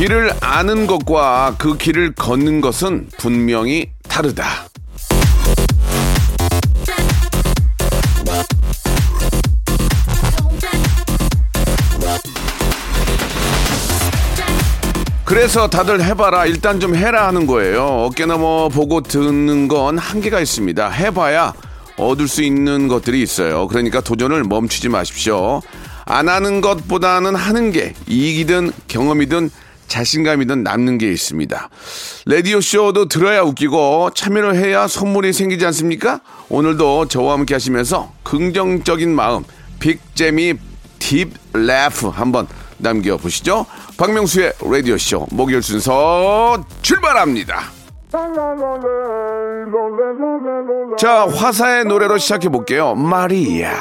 길을 아는 것과 그 길을 걷는 것은 분명히 다르다. 그래서 다들 해봐라 일단 좀 해라 하는 거예요. 어깨나 뭐 보고 듣는 건 한계가 있습니다. 해봐야 얻을 수 있는 것들이 있어요. 그러니까 도전을 멈추지 마십시오. 안 하는 것보다는 하는 게 이익이든 경험이든 자신감이든 남는 게 있습니다. 라디오 쇼도 들어야 웃기고 참여를 해야 선물이 생기지 않습니까? 오늘도 저와 함께 하시면서 긍정적인 마음, big재미 deep laugh 한번 남겨보시죠. 박명수의 라디오 쇼 목요일 순서 출발합니다. 자, 화사의 노래로 시작해 볼게요. 마리아.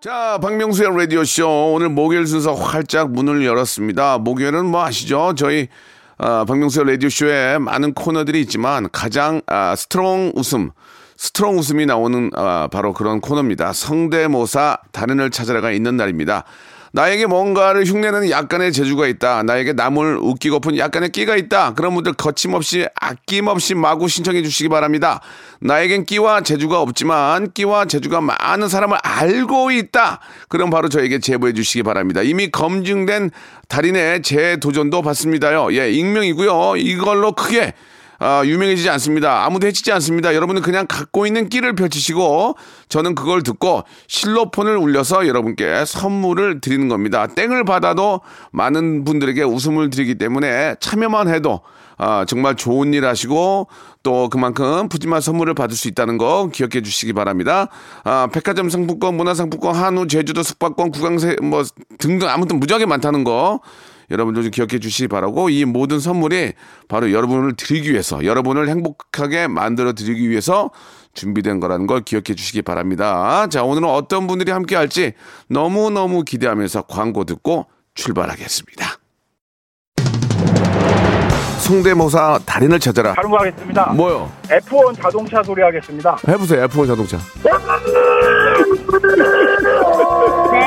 자, 박명수의 라디오쇼. 오늘 목요일 순서 활짝 문을 열었습니다. 목요일은 뭐 아시죠? 저희, 아, 박명수의 라디오쇼에 많은 코너들이 있지만 가장, 아, strong 웃음, strong 웃음이 나오는, 아, 바로 그런 코너입니다. 성대모사 달인을 찾아라가 있는 날입니다. 나에게 뭔가를 흉내내는 약간의 재주가 있다. 나에게 남을 웃기고픈 약간의 끼가 있다. 그런 분들 거침없이 아낌없이 마구 신청해 주시기 바랍니다. 나에겐 끼와 재주가 없지만 끼와 재주가 많은 사람을 알고 있다. 그럼 바로 저에게 제보해 주시기 바랍니다. 이미 검증된 달인의 재도전도 받습니다요. 예, 익명이고요. 이걸로 크게 아, 유명해지지 않습니다. 아무도 해치지 않습니다. 여러분은 그냥 갖고 있는 끼를 펼치시고 저는 그걸 듣고 실로폰을 울려서 여러분께 선물을 드리는 겁니다. 땡을 받아도 많은 분들에게 웃음을 드리기 때문에 참여만 해도 아, 정말 좋은 일 하시고 또 그만큼 푸짐한 선물을 받을 수 있다는 거 기억해 주시기 바랍니다. 아, 백화점 상품권, 문화상품권, 한우, 제주도 숙박권, 구강세 뭐 등등 아무튼 무지하게 많다는 거 여러분들 좀 기억해 주시기 바라고 이 모든 선물이 바로 여러분을 드리기 위해서 여러분을 행복하게 만들어 드리기 위해서 준비된 거라는 걸 기억해 주시기 바랍니다. 자, 오늘은 어떤 분들이 함께 할지 너무너무 기대하면서 광고 듣고 출발하겠습니다. 성대모사 달인을 찾아라. 다른 거 하겠습니다. 뭐요? F1 자동차 소리 하겠습니다. 해보세요. F1 자동차.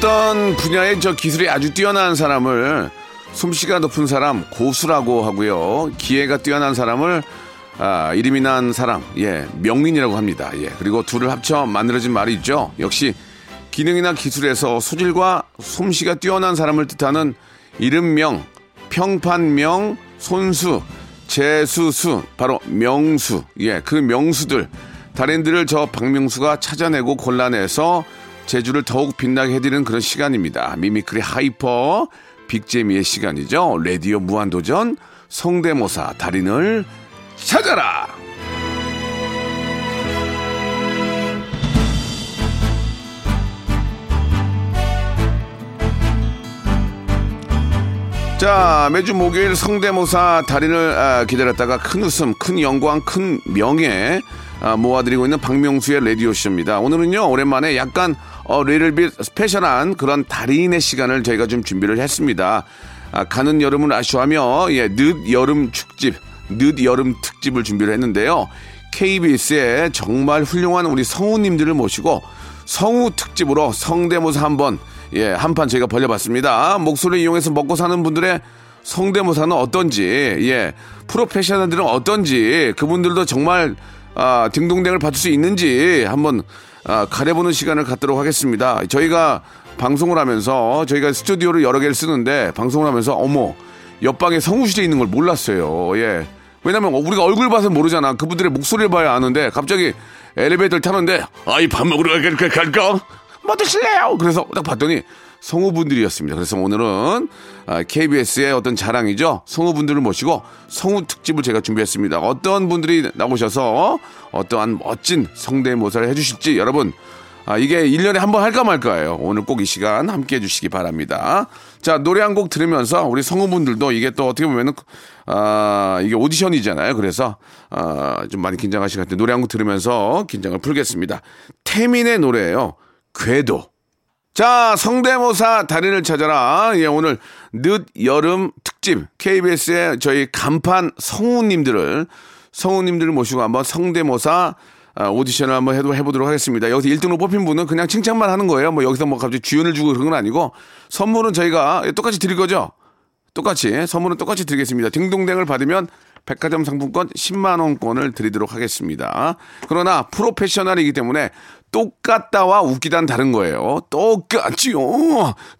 어떤 분야의 저 기술이 아주 뛰어난 사람을 솜씨가 높은 사람 고수라고 하고요. 기회가 뛰어난 사람을 아, 이름이 난 사람, 예, 명인이라고 합니다. 예, 그리고 둘을 합쳐 만들어진 말이 있죠. 역시 기능이나 기술에서 소질과 솜씨가 뛰어난 사람을 뜻하는 이름명, 평판명, 손수, 재수수, 바로 명수, 예, 그 명수들, 달인들을 저 박명수가 찾아내고 골라내서 재주를 더욱 빛나게 해드리는 그런 시간입니다. mimicry hyper big재미의 시간이죠. 라디오 무한도전 성대모사 달인을 찾아라. 자, 매주 목요일 성대모사 달인을 아, 기다렸다가 큰 웃음, 큰 영광, 큰 명예 아, 모아드리고 있는 박명수의 라디오쇼입니다. 오늘은요, 오랜만에 약간 어, 리를빛 스페셜한 그런 달인의 시간을 저희가 좀 준비를 했습니다. 아, 가는 여름을 아쉬워하며, 예, 늦 여름 축집, 늦 여름 특집을 준비를 했는데요. KBS에 정말 훌륭한 우리 성우님들을 모시고 성우 특집으로 성대모사 한번 예, 한판 저희가 벌려봤습니다. 목소리 이용해서 먹고 사는 분들의 성대모사는 어떤지, 예, 프로페셔널들은 어떤지, 그분들도 정말, 아, 딩동댕을 받을 수 있는지 한번, 아, 가려보는 시간을 갖도록 하겠습니다. 저희가 방송을 하면서, 저희가 스튜디오를 여러 개를 쓰는데, 방송을 하면서, 어머, 옆방에 성우실에 있는 걸 몰랐어요. 예. 왜냐면 우리가 얼굴 봐서 모르잖아. 그분들의 목소리를 봐야 아는데, 갑자기 엘리베이터를 타는데, 아이, 밥 먹으러 갈까? 갈까? 뭐 드실래요? 그래서 딱 봤더니 성우분들이었습니다. 그래서 오늘은 아, KBS의 어떤 자랑이죠. 성우분들을 모시고 성우 특집을 제가 준비했습니다. 어떤 분들이 나오셔서 어떠한 멋진 성대모사를 해주실지 여러분 아, 이게 1년에 한 번 할까 말까예요. 오늘 꼭 이 시간 함께 해주시기 바랍니다. 자, 노래 한 곡 들으면서 우리 성우분들도 이게 또 어떻게 보면은, 아, 이게 오디션이잖아요. 그래서, 아, 좀 많이 긴장하실 것 같은데 노래 한 곡 들으면서 긴장을 풀겠습니다. 태민의 노래예요 궤도. 자, 성대모사 달인을 찾아라. 예, 오늘 늦 여름 특집 KBS의 저희 간판 성우님들을 성우님들을 모시고 한번 성대모사 아, 오디션을 한번 해도 해보도록 하겠습니다. 여기서 1등으로 뽑힌 분은 그냥 칭찬만 하는 거예요. 뭐 여기서 뭐 갑자기 주연을 주고 그런 건 아니고 선물은 저희가 똑같이 드릴 거죠. 똑같이 선물은 똑같이 드리겠습니다. 딩동댕을 받으면 백화점 상품권 10만 원권을 드리도록 하겠습니다. 그러나 프로페셔널이기 때문에 똑같다와 웃기다는 다른 거예요. 똑같지요.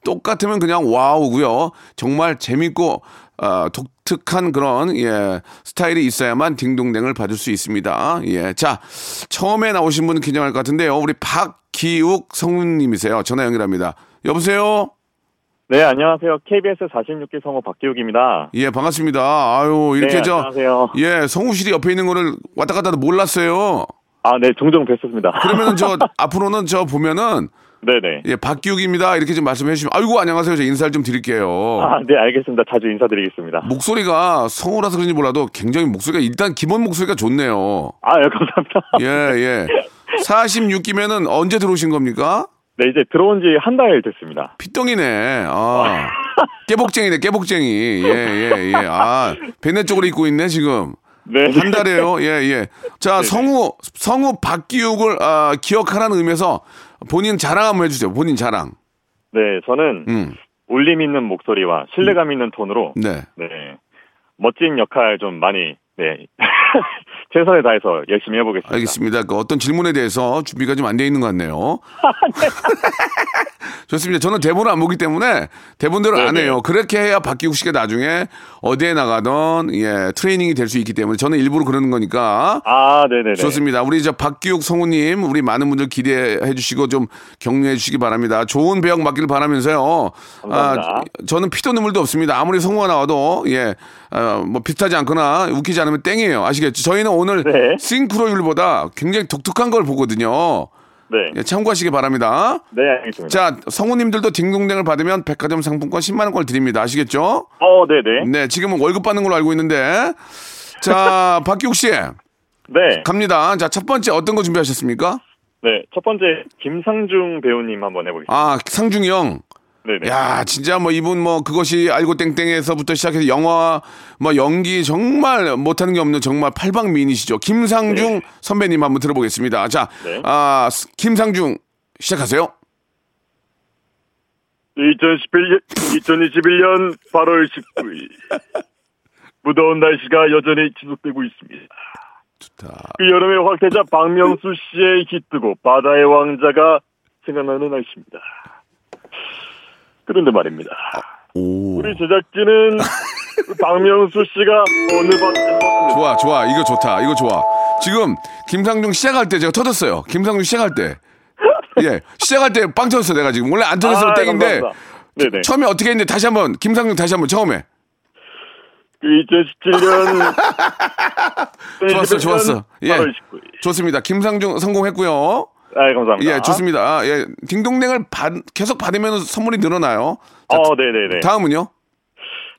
똑같으면 그냥 와우고요. 정말 재밌고 어, 독특한 그런 예, 스타일이 있어야만 딩동댕을 받을 수 있습니다. 예, 자 처음에 나오신 분은 긴장할 것 같은데요. 우리 박기욱 성우님이세요. 전화 연결합니다. 여보세요. 네, 안녕하세요. KBS 46기 성우 박기욱입니다. 예, 반갑습니다. 아유, 이렇게 네, 저, 안녕하세요. 예, 성우실이 옆에 있는 거를 왔다 갔다 몰랐어요. 아, 네, 종종 뵀었습니다. 그러면은 저, 앞으로는 저 보면은, 네네. 예, 박기욱입니다. 이렇게 좀 말씀해 주시면, 아이고, 안녕하세요. 저 인사를 좀 드릴게요. 아, 네, 알겠습니다. 자주 인사드리겠습니다. 목소리가 성우라서 그런지 몰라도 굉장히 목소리가, 일단 기본 목소리가 좋네요. 아, 예, 감사합니다. 예, 예. 46기면은 언제 들어오신 겁니까? 네, 이제 들어온 지 한 달 됐습니다. 피덩이네. 아. 깨복쟁이네, 깨복쟁이. 예, 예, 예. 아, 베네 쪽으로 입고 있네, 지금. 네. 한 달이에요. 예, 예. 자, 성우, 성우 박기욱을, 아, 기억하라는 의미에서 본인 자랑 한번 해주세요. 본인 자랑. 네, 저는 음, 울림 있는 목소리와 신뢰감 있는 톤으로 네. 네. 멋진 역할 좀 많이 네. 최선을 다해서 열심히 해보겠습니다. 알겠습니다. 그 어떤 질문에 대해서 준비가 좀 안 돼 있는 것 같네요. 좋습니다. 저는 대본을 안 보기 때문에 대본대로 안 네네. 해요. 그렇게 해야 박기국 씨가 나중에 어디에 나가던 예, 트레이닝이 될 수 있기 때문에 저는 일부러 그러는 거니까 아, 네네네. 좋습니다. 우리 저 박기욱 성우님, 우리 많은 분들 기대해 주시고 좀 격려해 주시기 바랍니다. 좋은 배역 맡기를 바라면서요. 감사합니다. 아, 저는 피도 눈물도 없습니다. 아무리 성우가 나와도 예, 아, 뭐 비슷하지 않거나 웃기지 않으면 땡이에요. 아시겠죠? 저희는 오늘 네. 싱크로율보다 굉장히 독특한 걸 보거든요. 네. 예, 참고하시기 바랍니다. 네, 알겠습니다. 자, 성우님들도 딩동댕을 받으면 백화점 상품권 10만 원권을 드립니다. 아시겠죠? 어, 네 네. 네, 지금은 월급 받는 걸로 알고 있는데. 자, 박기욱 씨. 네. 갑니다. 자, 첫 번째 어떤 거 준비하셨습니까? 네. 첫 번째, 김상중 배우님 한번 해보겠습니다. 아, 상중이 형. 네네. 야, 진짜 뭐 이분 뭐 그것이 알고 땡땡에서부터 시작해서 영화, 뭐 연기 정말 못하는 게 없는 정말 팔방미인이시죠. 김상중 선배님 한번 들어보겠습니다. 자, 네. 아, 스- 김상중 시작하세요. 2011년, 2021년 8월 19일. 무더운 날씨가 여전히 지속되고 있습니다. 좋다. 그 여름의 확대자 박명수 씨의 히트곡 바다의 왕자가 생각나는 날씨입니다. 그런데 말입니다. 오. 우리 제작진은 그 박명수 씨가 어느 밤 좋아, 좋아. 이거 좋다. 이거 좋아. 지금 김상중 시작할 때 제가 터졌어요. 김상중 시작할 때. 예, 시작할 때 빵 터졌어 내가 지금. 원래 안 터졌으면 아, 땡인데. 처음에 어떻게 했는데 다시 한번 김상중 다시 한번 처음에. 그 2017년 좋았어, 좋았어. 예. 8월 19일. 좋습니다. 김상중 성공했고요. 아, 감사합니다. 예, 좋습니다. 아, 예, 딩동댕을 받, 계속 받으면 선물이 늘어나요. 자, 어, 네네네. 다음은요?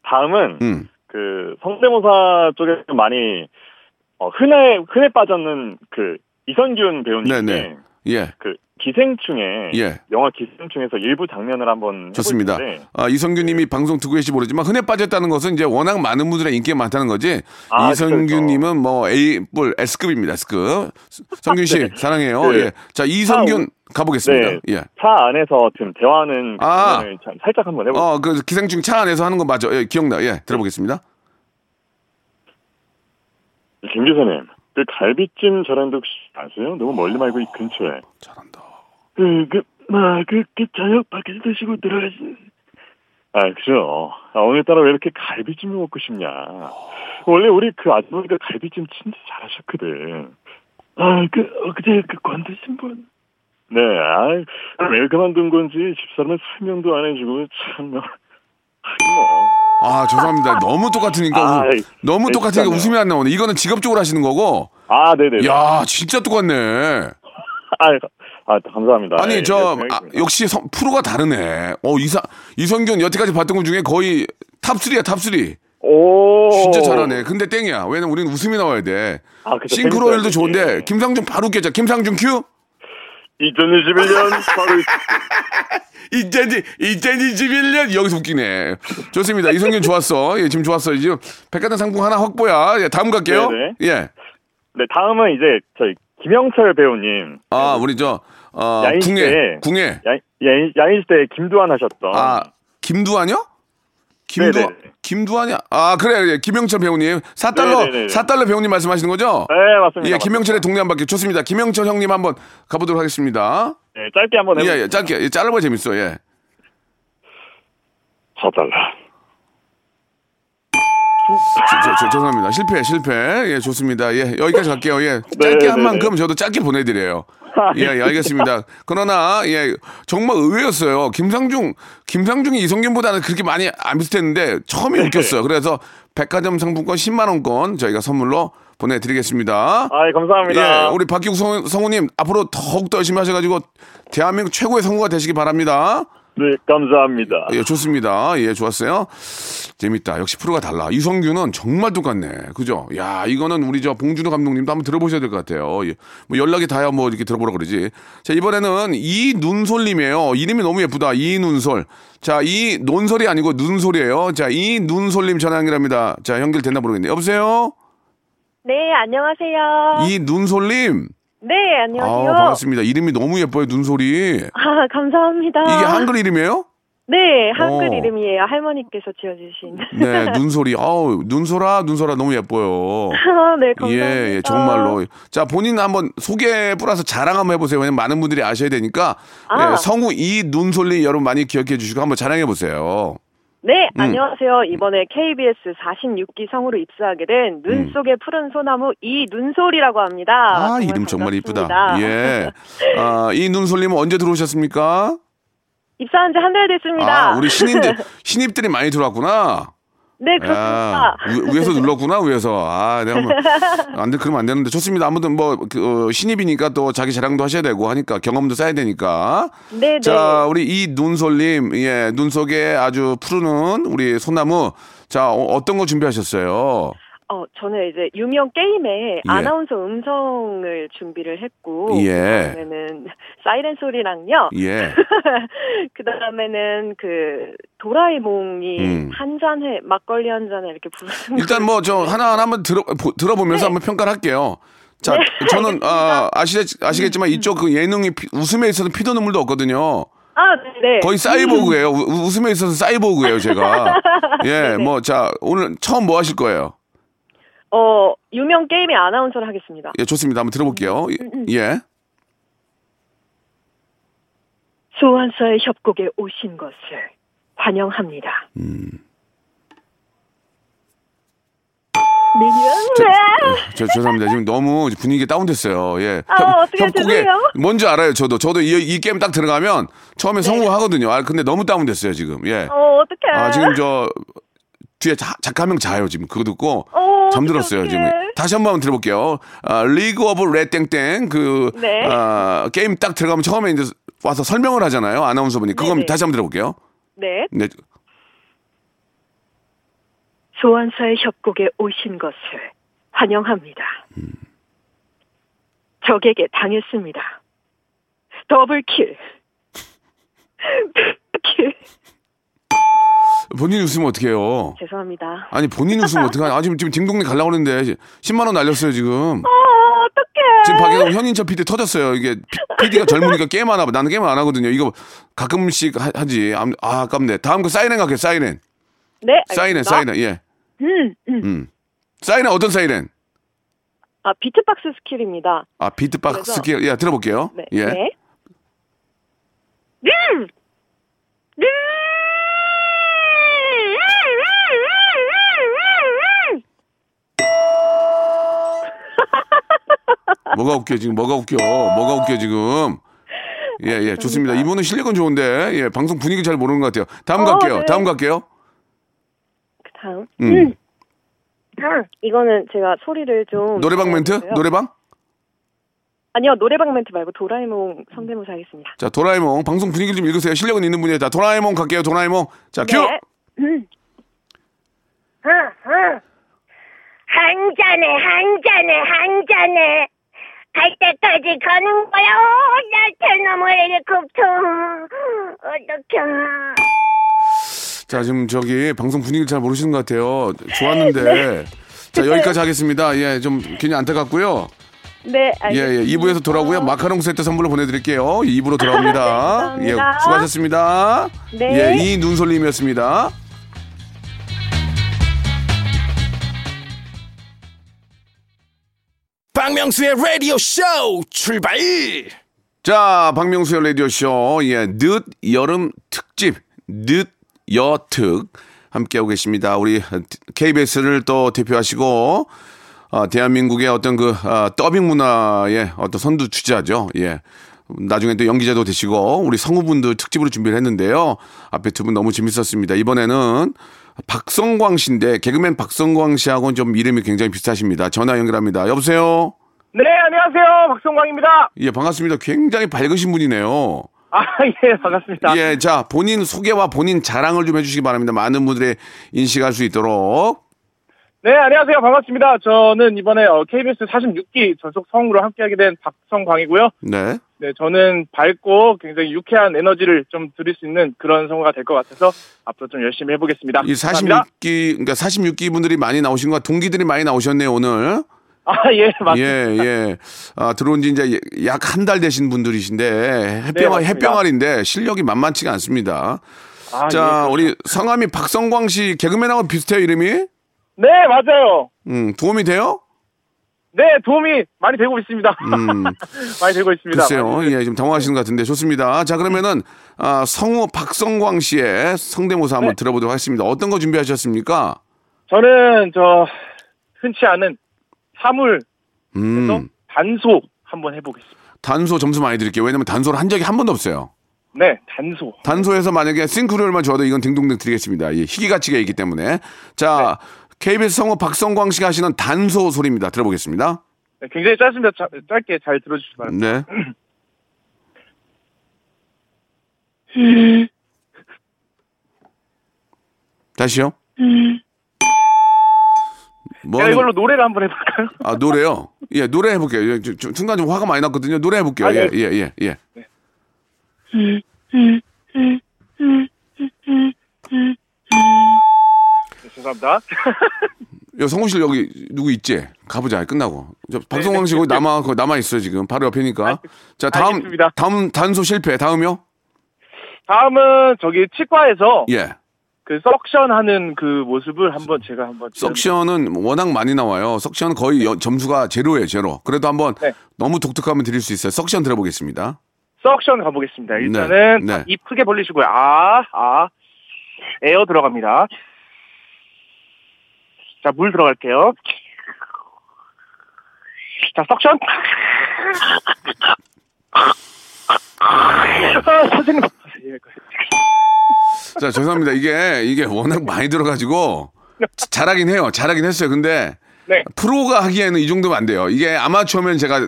다음은 음. 그 성대모사 쪽에 좀 많이 어, 흔해 흔해 빠졌는 그 이선균 배우님의 네네. 예, 그 기생충에 예. 영화 기생충에서 일부 장면을 한번 좋습니다. 아, 이성균님이 방송 듣고 계실지 모르지만 흔해 빠졌다는 것은 이제 워낙 많은 분들의 인기가 많다는 거지. 아, 이성균님은 뭐 A뿔 S급입니다. S급. 성균 씨 사랑해요. 네. 예. 자, 이성균 가보겠습니다. 네, 예. 차 안에서 지금 대화하는 그 아. 살짝 한번 해볼게요. 어, 그 기생충 차 안에서 하는 거 맞죠? 예, 기억나. 예, 들어보겠습니다. 김 기사님, 그 갈비찜 혹시 아세요? 너무 멀리 말고 이 근처에. 잘한다. 그, 그, 막, 그, 그, 저녁 밖에서 드시고 들어가시는. 아, 그죠. 아, 오늘따라 왜 이렇게 갈비찜을 먹고 싶냐. 원래 우리 그 아줌마가 갈비찜 진짜 잘하셨거든. 아, 그, 어제 그 관두신 분. 네, 아, 왜 그만둔 건지 집사람은 설명도 안 해주고, 참, 뭐. 뭐. 아, 죄송합니다. 너무 똑같으니까 아, 우- 너무 네, 똑같으니까 괜찮아요. 웃음이 안 나오네. 이거는 직업적으로 하시는 거고. 아, 네네. 야, 진짜 똑같네. 아, 아, 감사합니다. 아니 예, 저 예, 아. 역시 성- 프로가 다르네. 어 이사 이성균 여태까지 봤던 것 중에 거의 top 3야 top 3. 오. 진짜 잘하네. 근데 땡이야. 왜냐면 우리는 웃음이 나와야 돼. 아, 그쵸. 싱크로율도 재밌어요, 좋은데 예. 김상중 바로 웃겼죠. 김상중 큐. 2021년 바로 2000, 2021년 여기서 웃기네. 좋습니다. 이성균 좋았어. 예, 지금 좋았어. 지금 백화점 상품 하나 확보야. 예, 다음 갈게요. 네네. 예. 네, 다음은 이제 저희 김영철 배우님. 아, 우리 저 어, 야인 궁예, 시대에 궁예. 야, 야인, 야인 시대 김두한 하셨던. 아, 김두한이요? 김두 네네네. 김두한이야? 아, 그래. 그래. 김영철 배우님. 4달러 네네네. 4달러 배우님 말씀하시는 거죠? 네, 맞습니다. 예, 김영철의 동네 한 바퀴 좋습니다. 김영철 형님 한번 가보도록 하겠습니다. 네, 짧게 한번 예, 해볼게요. 예, 짧게. 예, 짧아야 재밌어. 예. 4달러. 저, 저, 저, 죄송합니다. 실패, 실패. 예, 좋습니다. 예, 여기까지 갈게요. 예, 짧게 네, 한 네, 만큼 저도 짧게 보내드려요. 예, 예, 알겠습니다. 그러나, 예, 정말 의외였어요. 김상중, 김상중이 이성균보다는 그렇게 많이 안 비슷했는데 처음이 네. 웃겼어요. 그래서 백화점 상품권 10만원권 저희가 선물로 보내드리겠습니다. 아, 감사합니다. 예, 우리 박기국 성우, 성우님 앞으로 더욱더 열심히 하셔가지고 대한민국 최고의 성우가 되시기 바랍니다. 네, 감사합니다. 예, 좋습니다. 예, 좋았어요. 재밌다. 역시 프로가 달라. 이성규는 정말 똑같네. 그죠? 야, 이거는 우리 저 봉준호 감독님도 한번 들어보셔야 될 것 같아요. 예, 뭐 연락이 닿아야 뭐 이렇게 들어보라 그러지. 자, 이번에는 이눈솔님이에요. 이름이 너무 예쁘다. 이눈솔. 자, 이 논솔이 아니고 눈솔이에요. 자, 이 눈솔님 전화 연결합니다. 자, 연결됐나 모르겠네요. 여보세요? 네, 안녕하세요. 이 눈솔님. 네, 아, 안녕하세요. 반갑습니다. 이름이 너무 예뻐요. 눈솔이. 아, 감사합니다. 이게 한글 이름이에요? 네, 한글 어. 이름이에요. 할머니께서 지어주신. 네, 눈소리. 아우, 눈소라, 눈소라 너무 예뻐요. 아, 네, 감사합니다. 예, 예, 정말로. 자, 본인 한번 소개 플러스 자랑 한번 해보세요. 왜냐면 많은 분들이 아셔야 되니까. 아. 예, 성우 이 눈솔리 여러분 많이 기억해 주시고 한번 자랑해 보세요. 네, 음. 안녕하세요. 이번에 KBS 46기 성으로 입사하게 된 눈 속의 푸른 소나무 이눈솔이라고 합니다. 아, 이름 정말 이쁘다. 반갑습니다. 예. 아, 이 눈솔님은 언제 들어오셨습니까? 입사한 지 한 달 됐습니다. 아, 우리 신입들, 신입들이 많이 들어왔구나. 네, 그렇습니다. 야, 위, 위에서 눌렀구나, 위에서. 아, 내가 뭐, 안 돼, 그러면 안 되는데. 좋습니다. 아무튼 뭐, 그, 어, 신입이니까 또 자기 자랑도 하셔야 되고 하니까 경험도 쌓아야 되니까. 네, 네. 자, 우리 이 눈솔님, 예, 눈 속에 아주 푸르는 우리 소나무. 자, 어, 떤거 준비하셨어요? 어, 저는 이제 유명 게임에 예. 아나운서 음성을 준비를 했고 예. 그다음에는 사이렌 소리랑요. 예. 그다음에는 그 도라에몽이 음. 한 잔에 막걸리 한 잔에 이렇게 부르는 일단 걸- 뭐, 저 하나하나 한번 들어, 보- 들어보면서 한번 평가를 할게요. 자, 네, 저는, 아, 아시, 아시겠지만 이쪽 그 예능이 피- 웃음에 있어서 피도 눈물도 없거든요. 아, 네. 거의 사이보그예요. 우- 웃음에 있어서 사이보그예요, 제가. 예, 네네. 뭐, 자, 오늘 처음 뭐 하실 거예요? 어, 유명 게임의 아나운서를 하겠습니다. 예, 좋습니다. 한번 들어볼게요. 예. 소환사의 협곡에 오신 것을 환영합니다. 음. 미니언 저 죄송합니다. 지금 너무 분위기가 다운됐어요. 예. 아, 어떡해, 죄송해요. 뭔지 알아요. 저도 저도 이, 이 게임 딱 들어가면 처음에 성공하거든요. 아 근데 너무 다운됐어요 지금. 예. 어, 어떡해. 아 지금 저 뒤에 자, 작가 한 명 자요 지금 그거 듣고 어, 잠들었어요 지금. 다시 한 번 들어볼게요. 아, 리그 오브 레땡땡 그 네. 아, 게임 딱 들어가면 처음에 이제 와서 설명을 하잖아요 아나운서분이. 그거 네네. 다시 한번 들어볼게요. 네. 네. 소환사의 협곡에 오신 것을 환영합니다. 적에게 당했습니다. Double kill. Kill. 본인이 웃으면 어떡해요? 죄송합니다. 아니 본인이 웃으면 어떡하냐? 아 지금 지금 딩동댕 가려고 그러는데 10만 원 날렸어요 지금. 어, 어떡해. 지금 밖에서 현인철 PD 터졌어요. 이게 PD가 젊으니까 게임 안 하고 나는 게임 안 하거든요. 이거 가끔씩 하, 하지. 아 아, 아깝네. 다음 거 사이렌 갈게요. 사이렌. 네. 사이렌 알겠습니다. 사이렌. 예. 음, 음. 음. 사이렌 어떤 사이렌? 아, 비트박스 스킬입니다. 아 비트박스 그래서- 스킬. 예 들어볼게요. 네. 예. 네. 음! 음! 뭐가 웃겨 지금 뭐가 웃겨 뭐가 웃겨 지금. 예, 예, 좋습니다. 이분은 실력은 좋은데, 예, 방송 분위기 잘 모르는 것 같아요. 다음 어, 갈게요. 네. 다음 갈게요. 그 다음. 음. 음. 이거는 제가 소리를 좀 노래방 멘트? 노래방? 아니요, 노래방 멘트 말고 도라에몽 성대모사 하겠습니다. 자, 도라에몽. 방송 분위기를 좀 읽으세요. 실력은 있는 분이에요. 자, 도라에몽 갈게요. 도라에몽. 자, 큐! 네. 음. 한 잔에 한 잔에 한 잔에 갈 때까지 가는 거야. 나한테 너무 헬리콥터. 어떡해. 자, 지금 저기 방송 분위기를 잘 모르시는 것 같아요. 좋았는데. 자, 여기까지 하겠습니다. 예, 좀 괜히 안타깝고요. 네, 예, 알겠습니다. 예. 2부에서 돌아오고요. 마카롱 세트 선물로 보내드릴게요. 2부로 돌아옵니다. 예. 수고하셨습니다. 네. 예, 이눈솔님이었습니다. 박명수의 라디오 쇼 출발 자, 박명수의 라디오 쇼, 예, 늦 여름 특집, 늦 여특 함께하고 계십니다. 우리 KBS를 또 대표하시고, 어, 대한민국의 어떤 그, 아, 더빙 문화의 어떤 선두 주자죠. 예. 나중에 또 연기자도 되시고, 우리 성우분들 특집으로 준비를 했는데요. 앞에 두 분 너무 재밌었습니다. 이번에는 박성광 씨인데, 개그맨 박성광 씨하고는 좀 이름이 굉장히 비슷하십니다. 전화 연결합니다. 여보세요? 네, 안녕하세요. 박성광입니다. 예, 반갑습니다. 굉장히 밝으신 분이네요. 아, 예, 반갑습니다. 예, 자, 본인 소개와 본인 자랑을 좀 해주시기 바랍니다. 많은 분들이 인식할 수 있도록. 네, 안녕하세요. 반갑습니다. 저는 이번에 어, KBS 46기 전속 성우로 함께하게 된 박성광이고요. 네. 네, 저는 밝고 굉장히 유쾌한 에너지를 좀 드릴 수 있는 그런 성우가 될 것 같아서 앞으로 좀 열심히 해보겠습니다. 이 감사합니다. 46기, 그러니까 46기 분들이 많이 나오신 것, 동기들이 많이 나오셨네요, 오늘. 아, 예, 맞습니다. 예, 예. 아, 들어온 지 이제 약 한 달 되신 분들이신데, 햇병, 네. 햇병아리인데 실력이 만만치가 않습니다. 아, 자, 예, 우리 성함이 박성광 씨 개그맨하고 비슷해요, 이름이? 네, 맞아요. 음, 도움이 돼요? 네, 도움이 많이 되고 있습니다. 음. 많이 되고 있습니다. 글쎄요. 예, 좀 당황하시는 것 같은데 좋습니다. 자, 그러면은 아, 성우 박성광 씨의 성대모사 한번 네. 들어보도록 하겠습니다. 어떤 거 준비하셨습니까? 저는 저 흔치 않은 사물 음. 단소 한번 해보겠습니다. 단소 점수 많이 드릴게요. 왜냐면 단소를 한 적이 한 번도 없어요. 네, 단소. 단소에서 만약에 싱크로율만 줘도 이건 등등등 드리겠습니다. 예, 희귀 가치가 있기 때문에. 자, KBS 성우 박성광 씨가 하시는 단소 소리입니다. 들어보겠습니다. 네, 굉장히 짧습니다. 자- 짧게 잘 들어주시기 바랍니다. 네. 다시요. 뭐 하는- 이걸로 노래를 한번 해볼까요? 아 노래요? 예 노래 해볼게요. 예, 좀- 좀 순간 좀 화가 많이 났거든요. 노래 해볼게요. 아, 예, 네. 예, 예, 예. 네, 죄송합니다. 여 성우실 여기 누구 있지? 가보자. 끝나고. 저 박성광 씨 거기 남아 거기 남아 있어요 지금 바로 옆이니까. 자 다음 알겠습니다. 다음 단소 실패. 다음요? 다음은 저기 치과에서 예. 그 석션하는 그 모습을 한번 제가 한번 석션은 워낙 많이 나와요. 석션은 거의 여- 점수가 제로예요, 제로. 그래도 한번 네. 너무 독특하면 드릴 수 있어요. 석션 들어보겠습니다. 석션 가보겠습니다. 일단은 네, 네. 입 크게 벌리시고요. 아, 아, 에어 들어갑니다. 자, 물 들어갈게요. 자, 석션. 아, 선생님. 예, 자, 죄송합니다. 이게, 이게 워낙 많이 들어가지고, 자- 잘하긴 해요. 잘하긴 했어요. 근데, 네. 프로가 하기에는 이 정도면 안 돼요. 이게 아마추어면 제가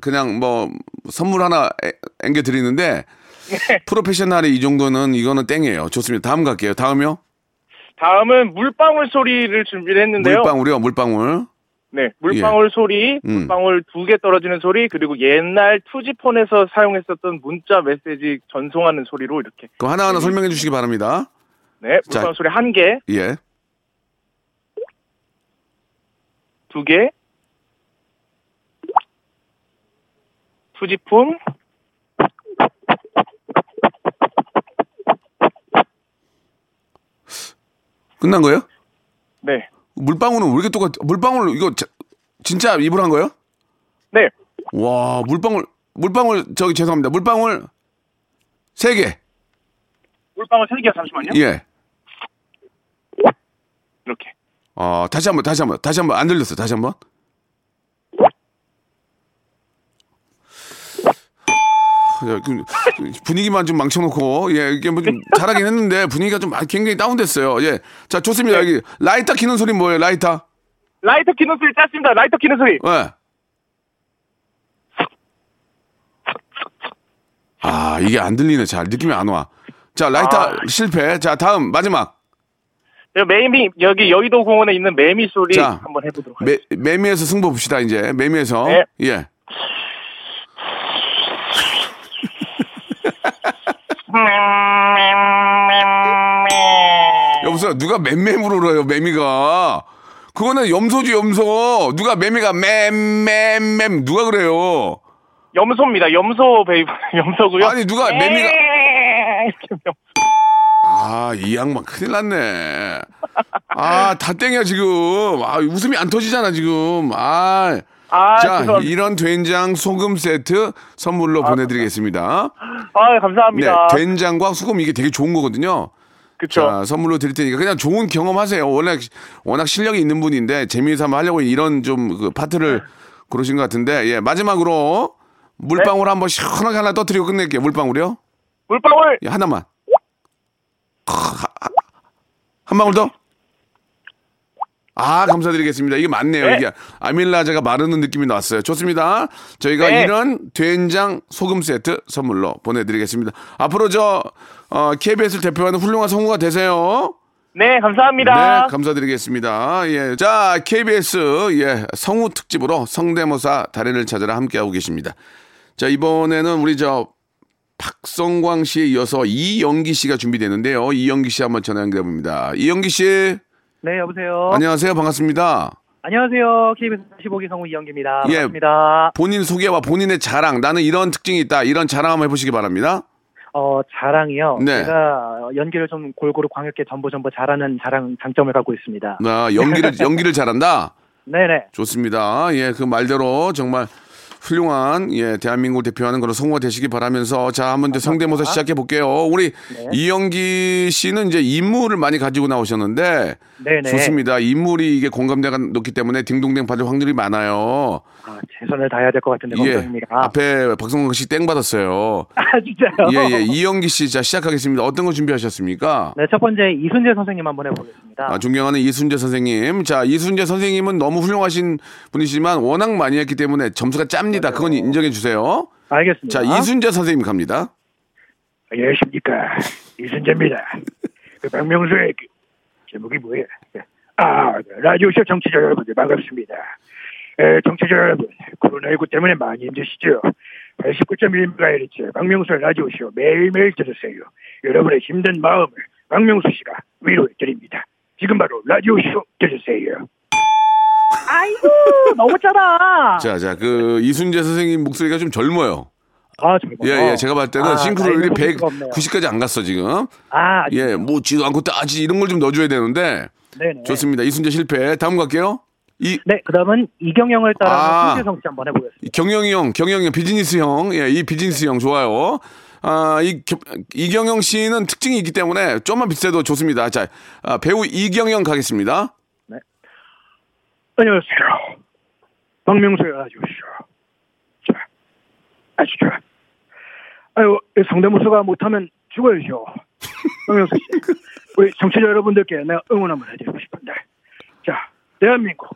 그냥 뭐, 선물 하나 애- 앵겨 드리는데, 프로페셔널이 이 정도는 이거는 땡이에요. 좋습니다. 다음 갈게요. 다음이요? 다음은 물방울 소리를 준비를 했는데요. 물방울이요, 물방울. 네, 물방울 소리, 음. 물방울 두개 떨어지는 소리, 그리고 옛날 투지폰에서 사용했었던 문자 메시지 전송하는 소리로 이렇게. 그럼 하나하나 설명해 주시기 바랍니다. 네, 자. 물방울 소리 한 개, 예. 두 개, 투지폰, 끝난 거예요? 네, 물방울은 왜 이렇게 똑같, 물방울, 이거 자- 진짜 입으로 한 거예요? 네, 와, 물방울, 물방울, 저기 죄송합니다. 물방울 세 개. 물방울 세 개요. 잠시만요. 예. 이렇게. 어, 다시 한 번, 다시 한 번, 다시 한 번, 안 들렸어. 다시 한 번. 야, 그, 분위기만 좀 망쳐놓고, 예, 이게 뭐 좀 잘하긴 했는데, 분위기가 좀 굉장히 다운됐어요. 예. 자, 좋습니다. 여기, 라이터 키는 소리 뭐예요, 라이터? 라이터 키는 소리 짰습니다. 라이터 키는 소리. 예. 아, 이게 안 들리네. 잘. 느낌이 안 와. 자, 라이터 아. 실패. 자, 다음, 마지막. 여- 매미 여기 여의도 공원에 있는 매미 소리 자, 한번 해보도록 매, 하겠습니다. 매미에서 승부 봅시다, 이제. 매미에서. 네. 예. 여보세요, 누가 맴맴으로 울어요, 매미가. 그거는 염소지, 염소. 누가 매미가 맴맴맴, 누가 그래요? 염소입니다. 염소 베이브 염소고요. 아니, 누가 매미가. 염- 아, 이 양반 큰일 났네. 아, 다 땡이야, 지금. 아, 웃음이 안 터지잖아, 지금. 아. 아, 자, 죄송합니다. 이런 된장 소금 세트 선물로 보내드리겠습니다. 아, 감사합니다. 네, 된장과 소금 이게 되게 좋은 거거든요. 그쵸. 자, 선물로 드릴 테니까 그냥 좋은 경험하세요. 워낙 워낙 실력이 있는 분인데 재미삼아 하려고 이런 좀 그 파트를 그러신 것 같은데 예 마지막으로 물방울 한번 시원하게 하나 떠뜨리고 끝낼게요. 물방울이요? 물방울 예, 하나만. 한 방울 더. 아 감사드리겠습니다. 이게 맞네요. 네. 이게 아밀라제가 마르는 느낌이 났어요. 좋습니다. 저희가 네. 이런 된장 소금 세트 선물로 보내드리겠습니다. 앞으로 저 어, KBS를 대표하는 훌륭한 성우가 되세요. 네, 감사합니다. 네, 감사드리겠습니다. 예. 자, KBS, 예, 성우 특집으로 성대모사 달인을 찾아라 함께하고 계십니다. 자, 이번에는 우리 저 박성광 씨에 이어서 이영기 씨가 준비되는데요. 이영기 씨 한번 전화 연결해 봅니다. 이영기 씨, 네, 여보세요. 안녕하세요. 반갑습니다. 안녕하세요. KBS 15기 성우 이영기입니다. 예. 반갑습니다. 본인 소개와 본인의 자랑, 나는 이런 특징이 있다. 이런 자랑 한번 해보시기 바랍니다. 어, 자랑이요. 네. 제가 연기를 좀 골고루 광역계 전보전보 잘하는 자랑 장점을 갖고 있습니다. 나 연기를, 연기를 잘한다. 네네. 좋습니다. 예, 그 말대로 정말 훌륭한 예 대한민국을 대표하는 그런 성우가 되시기 바라면서 자 한번 이제 성대모사 시작해 볼게요. 우리 네. 이영기 씨는 이제 인물을 많이 가지고 나오셨는데 네네. 좋습니다. 인물이 이게 공감대가 높기 때문에 딩동댕 받을 확률이 많아요. 아, 최선을 다해야 될 것 같은데 예, 걱정입니다. 앞에 박성광 씨땡 받았어요. 아, 진짜요? 예, 예, 이영기 씨 자 시작하겠습니다. 어떤 거 준비하셨습니까? 네, 첫 번째 이순재 선생님 한번 해보겠습니다. 아, 존경하는 이순재 선생님. 자, 이순재 선생님은 너무 훌륭하신 분이시지만 워낙 많이 했기 때문에 점수가 짭니다. 그건 인정해 주세요. 알겠습니다. 자, 이순재 선생님 갑니다. 안녕하십니까 이순재입니다. 그 박명수의 그 제목이 뭐예요? 아 라디오쇼 청취자 여러분들 반갑습니다. 에, 청취자 여러분 코로나19 때문에 많이 힘드시죠? 89.1MHz 박명수의 라디오쇼 매일매일 들으세요. 여러분의 힘든 마음을 박명수 씨가 위로해 드립니다. 지금 바로 라디오쇼 들으세요. 아이고, 너무 짜다. 자, 자, 그 이순재 선생님 목소리가 좀 젊어요. 아, 정말. 예, 예. 제가 봤을 때는 아, 싱크로율이 나이는 100, 수가 없네요. 90까지 안 갔어, 지금. 아, 예, 묻지도 않고 따지 이런 걸 좀 넣어줘야 되는데. 네네. 좋습니다. 이순재 실패. 다음 갈게요. 이, 네, 그 다음은 이경영을 따라 아. 손재성 씨 한번 해보겠습니다. 경영이 형, 경영이 형, 비즈니스 형. 예, 이 비즈니스 형 좋아요. 아, 이, 겨- 이경영 씨는 특징이 있기 때문에 좀만 비슷해도 좋습니다. 자, 아, 배우 이경영 가겠습니다. 안녕하세요. 박명수의 라디오쇼. 자, 좋아. 아유, 이 성대모사가 못하면 죽어야죠. 박명수 씨. 우리 정치자 여러분들께 내가 응원 한번 해드리고 싶은데. 자, 대한민국,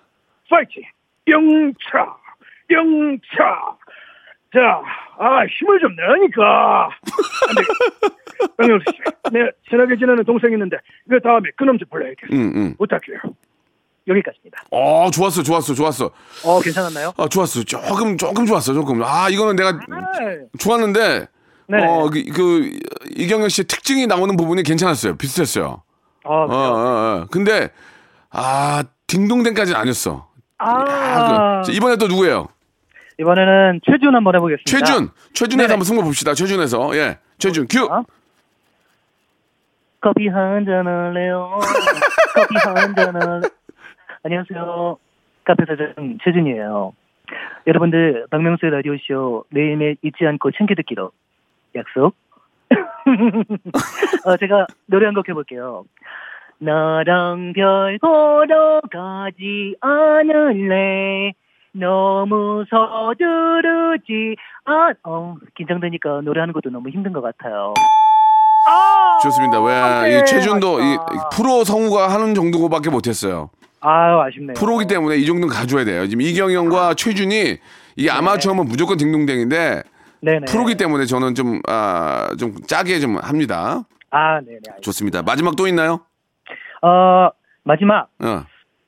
파이팅! 영차! 영차! 자, 아, 힘을 좀 내라니까. 안 되겠다. 박명수 씨. 내가 친하게 지내는 동생이 있는데, 그 다음에 그놈 좀 불러야겠어. 응, 응. 부탁해요. 여기까지입니다. 어, 좋았어, 좋았어, 좋았어. 어, 괜찮았나요? 아, 좋았어. 조금, 조금 좋았어, 조금. 아, 이거는 내가 아, 좋았는데, 네. 어, 그, 그, 이경영 씨의 특징이 나오는 부분이 괜찮았어요. 비슷했어요. 아, 어? 어, 어. 근데, 아, 딩동댕까지는 아니었어. 아, 아, 그, 자, 이번에 또 누구예요? 이번에는 최준 한번 해보겠습니다. 최준. 최준에서 네네. 한번 승부 봅시다. 최준에서. 예. 최준, 큐! 어? 커피 한잔 할래요. 커피 한잔 할래. 안녕하세요. 카페 사장 최준이에요. 여러분들 박명수의 라디오쇼 매일매일 잊지 않고 챙겨 듣기로 약속. 어, 제가 노래 한 곡 해볼게요. 나랑 별 보러 가지 않을래. 너무 서두르지 않. 어, 긴장되니까 노래하는 것도 너무 힘든 것 같아요. 좋습니다. 왜, 네, 이 최준도 이. 프로 성우가 하는 정도밖에 못했어요. 아유 아쉽네요. 프로기 때문에 이 정도는 가져야 돼요. 지금 이경영과 최준이 이게 아마추어면 무조건 딩동댕인데 네네. 프로기 때문에 저는 좀, 아, 좀 짜게 좀 합니다. 아 네네. 알겠습니다. 좋습니다. 마지막 또 있나요? 어 마지막 어.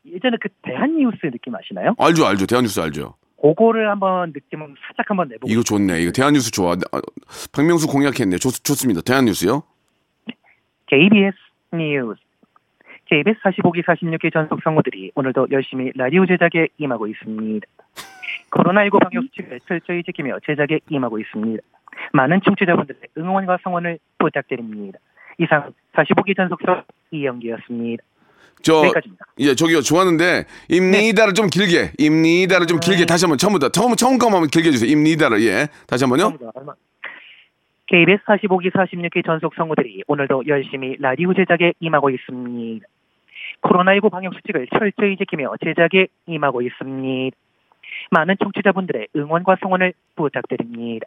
예전에 그 대한뉴스 느낌 아시나요? 알죠, 알죠. 대한뉴스 알죠. 그거를 한번 느낌을 살짝 한번 내보고 이거 좋네. 이거 대한뉴스 좋아. 아, 박명수 공약했네. 좋, 좋습니다. 대한뉴스요? KBS 뉴스 KBS 45기 46기 전속 성우들이 오늘도 열심히 라디오 제작에 임하고 있습니다. 코로나19 방역 수칙을 철저히 지키며 제작에 임하고 있습니다. 많은 청취자분들의 응원과 성원을 부탁드립니다. 이상 45기 전속성 이영기였습니다. 저, 여기까지입니다. 예, 저기요. 좋았는데, 입니다를 좀 길게, 입니다를 좀 길게, 다시 한번, 처음부터, 처음, 처음 거만 길게 해주세요. 입니다를, 예. 다시 한 번요. KBS 45기 46기 전속 성우들이 오늘도 열심히 라디오 제작에 임하고 있습니다. 코로나19 방역 수칙을 철저히 지키며 제작에 임하고 있습니다. 많은 청취자분들의 응원과 성원을 부탁드립니다.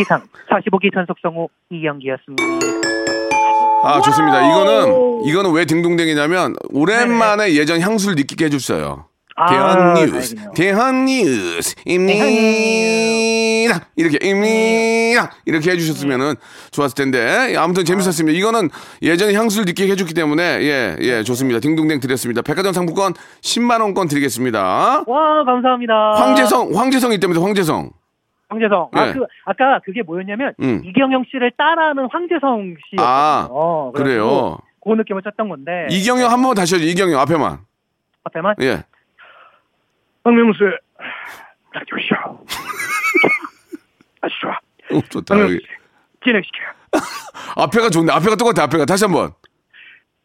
이상 45기 전속 성우 이영기였습니다. 아, 좋습니다. 이거는, 이거는 왜 딩동댕이냐면, 오랜만에 예전 향수를 느끼게 해줬어요. 아, 대한 뉴스, 다행이네요. 대한 뉴스, 입니다. 이렇게, 입니다. 이렇게 해주셨으면은 좋았을 텐데. 아무튼 재밌었습니다. 이거는 예전에 향수를 느끼게 해줬기 때문에, 예, 예, 좋습니다. 딩동댕 드렸습니다. 백화점 상품권 10만 원권 드리겠습니다. 와 감사합니다. 황재성, 황재성이 때문에 황재성. 황재성. 예. 아, 그, 아까 그게 뭐였냐면 음. 이경영 씨를 따라하는 황재성 씨였거든요. 아, 그래요. 그 느낌을 쳤던 건데. 이경영 한 번 다시 하죠. 이경영 앞에만. 앞에만 예. 박명수의 라디오쇼. 아주 좋아. 어, 좋다. 박명수 여기. 씨, 진행시켜. 앞에가 좋네. 앞에가 똑같아. 앞에가 다시 한 번.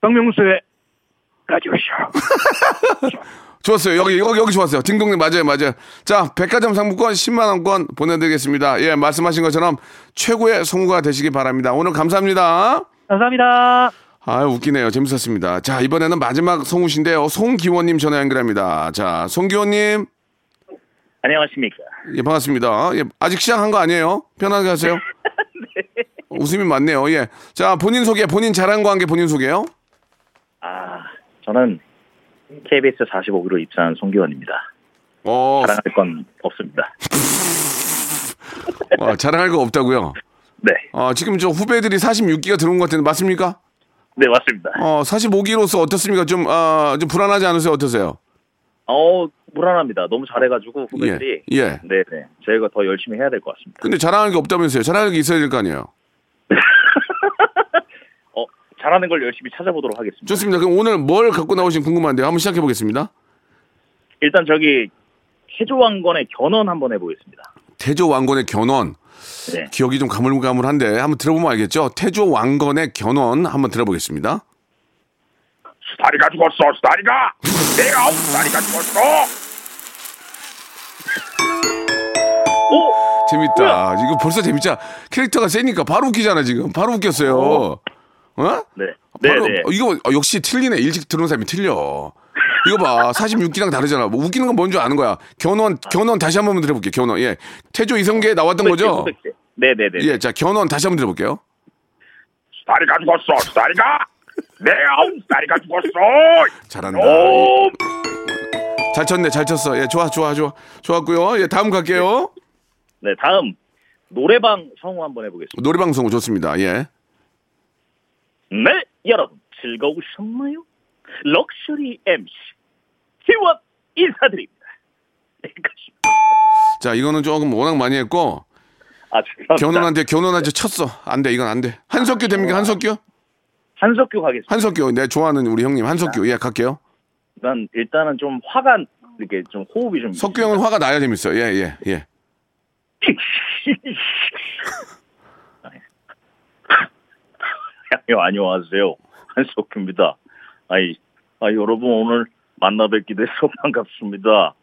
박명수의 라디오쇼. 좋았어요. 여기, 여기, 여기 좋았어요. 딩동댕 맞아요, 맞아요. 자, 백화점 상품권 10만원권 보내드리겠습니다. 예, 말씀하신 것처럼 최고의 성우가 되시기 바랍니다. 오늘 감사합니다. 감사합니다. 아유, 웃기네요. 재밌었습니다. 자, 이번에는 마지막 성우신데요. 송기원님 전화 연결합니다. 자, 송기원님. 안녕하십니까. 예, 반갑습니다. 예, 아직 시작한 거 아니에요? 편하게 하세요. 웃음이 많네요. 예. 자, 본인 소개, 본인 자랑과 함께 본인 소개요. 아, 저는 KBS 45기로 입사한 송기원입니다. 어, 자랑할 건 없습니다. 어, 자랑할 거 없다고요? 네, 어, 지금 저 후배들이 46기가 들어온 것 같은데 맞습니까? 네 맞습니다. 어, 45기로서 어떻습니까? 좀, 아, 좀 불안하지 않으세요? 어떠세요? 어, 불안합니다. 너무 잘해가지고 후배들이. 예, 예. 네, 네. 저희가 더 열심히 해야 될 것 같습니다. 근데 자랑할 게 없다면서요? 자랑할 게 있어야 될 거 아니에요? 어, 잘하는 걸 열심히 찾아보도록 하겠습니다. 좋습니다. 그럼 오늘 뭘 갖고 나오신 궁금한데요. 한번 시작해 보겠습니다. 일단 저기 태조 왕건의 견원 한번 해보겠습니다. 태조 왕건의 견원. 네. 기억이 좀 가물가물한데 한번 들어보면 알겠죠? 태조 왕건의 견원 한번 들어보겠습니다. 수다리가 죽었어, 수다리가! 내가 수다리가 죽었어! 오! 재밌다. 이거 벌써 재밌자. 캐릭터가 세니까 바로 웃기잖아, 지금. 바로 웃겼어요. 어? 네. 네, 바로, 네. 어, 이거 어, 역시 틀리네. 일찍 들어온 사람이 틀려. 이거 봐. 46기랑 다르잖아. 뭐 웃기는 건 뭔지 아는 거야. 견원, 견원 다시 한 번 들어볼게요. 견원. 예. 태조 이성계에 나왔던 거죠? 네네네. 예. 자, 견원 다시 한 번 들어볼게요. 다리가 죽었어. 다리가. 내 아우 다리가 죽었어. 잘한다. 예. 잘 쳤네. 잘 쳤어. 예. 좋아, 좋아, 좋아. 좋았고요. 예. 다음 갈게요. 네, 다음 노래방 성우 한번 해보겠습니다. 노래방송 좋습니다. 예. 네, 여러분 즐거우셨나요? 럭셔리 MC 지원 인사드립니다. 자, 이거는 조금 워낙 많이 했고 아, 죄송합니다. 견원한테 견원한테 쳤어. 안 돼. 이건 안 돼. 한석규 됩니까? 한석규? 한석규 가겠습니다. 한석규. 내 좋아하는 우리 형님 한석규. 예, 갈게요. 난 일단은 좀 화가 이렇게 좀 호흡이 좀 석규 형은 화가 나야 재밌어. 예, 예, 예. 형 안녕하세요 한석규입니다. 아이, 아 여러분 오늘 만나 뵙게 돼서 반갑습니다.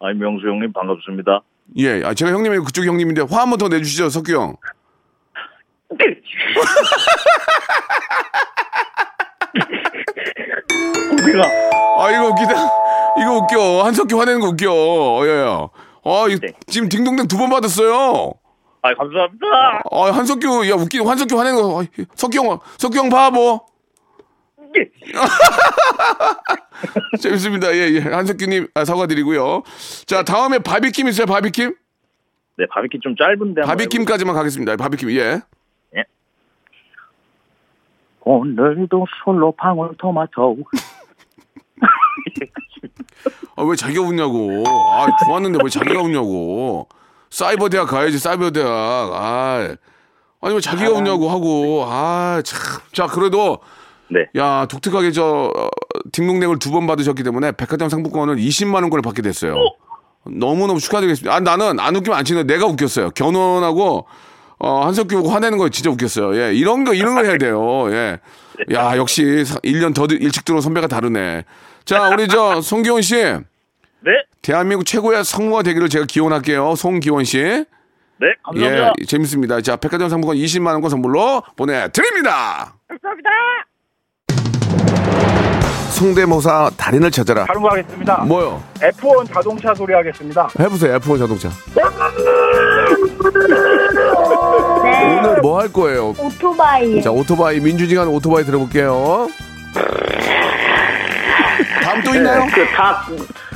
아이 명수 형님 반갑습니다. 예, 아, 제가 형님이 그쪽 형님인데 화 한 번 더 내주시죠, 석규 형. 내가 아, 이거 웃기다. 이거 웃겨. 한석규 화내는 거 웃겨. 예, 예. 아, 이, 지금 딩동댕 두 번 받았어요. 아 감사합니다. 아, 한석규, 야, 웃기는 한석규 화내는 거. 아, 석규 형, 석규 형 바보. 재밌습니다. 예, 예. 한석규님, 아, 사과드리고요. 자, 다음에 바비킴 있어요, 바비킴? 네 바비킴 좀 짧은데 바비킴까지만 가겠습니다. 바비킴, 예. 오늘도 솔로 방울토마토 아, 왜 자기가 웃냐고. 아, 좋았는데 왜 자기가 웃냐고. 사이버 대학 가야지, 사이버 대학. 아, 아니, 왜 자기가 웃냐고 하고. 아, 참. 자, 그래도. 네. 야, 독특하게 저, 어, 딩동댕을 두 번 받으셨기 때문에 백화점 상품권을 20만 원권을 받게 됐어요. 너무 너무 축하드리겠습니다. 아, 나는 안 웃기면 안 치는데 내가 웃겼어요. 견훤하고, 어, 한석규 보고 화내는 거 진짜 웃겼어요. 예, 이런 거, 이런 걸 해야 돼요. 예. 야, 역시 1년 더 일찍 들어온 선배가 다르네. 자, 우리 저, 송기원 씨. 네. 대한민국 최고의 성우가 되기를 제가 기원할게요. 송기원 씨. 네 감사합니다. 예, 재밌습니다. 자, 백화점 상품권 20만 원권 선물로 보내드립니다. 감사합니다. 성대모사 달인을 찾아라. 다른 거 하겠습니다. 뭐요? F1 자동차 소리 하겠습니다. 해보세요. F1 자동차. 네. 오늘 뭐 할 거예요? 오토바이. 자, 오토바이 민주지간 오토바이 들어볼게요. 다음 또 있나요? 그다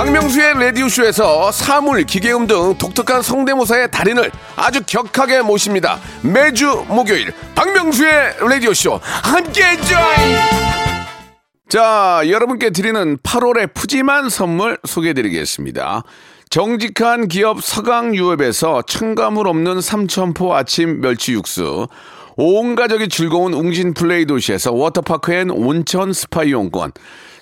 박명수의 라디오쇼에서 사물, 기계음 등 독특한 성대모사의 달인을 아주 격하게 모십니다. 매주 목요일 박명수의 라디오쇼 함께해 줘요! 자, 여러분께 드리는 8월의 푸짐한 선물 소개해 드리겠습니다. 정직한 기업 서강유업에서 첨가물 없는 삼천포 아침 멸치 육수, 온 가족이 즐거운 웅진 플레이 도시에서 워터파크 and 온천 스파 이용권,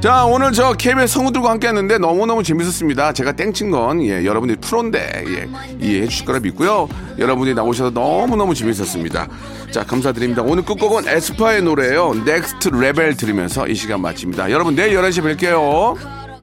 자, 오늘 저 KBS 성우들과 함께 했는데 너무너무 재밌었습니다. 제가 땡친 건, 예, 여러분들이 프로인데, 예, 이해해 주실 거라 믿고요. 여러분이 나오셔서 너무너무 재밌었습니다. 자, 감사드립니다. 오늘 끝곡은 에스파의 노래예요 Next Level 들으면서 이 시간 마칩니다. 여러분, 내일 11시에 뵐게요.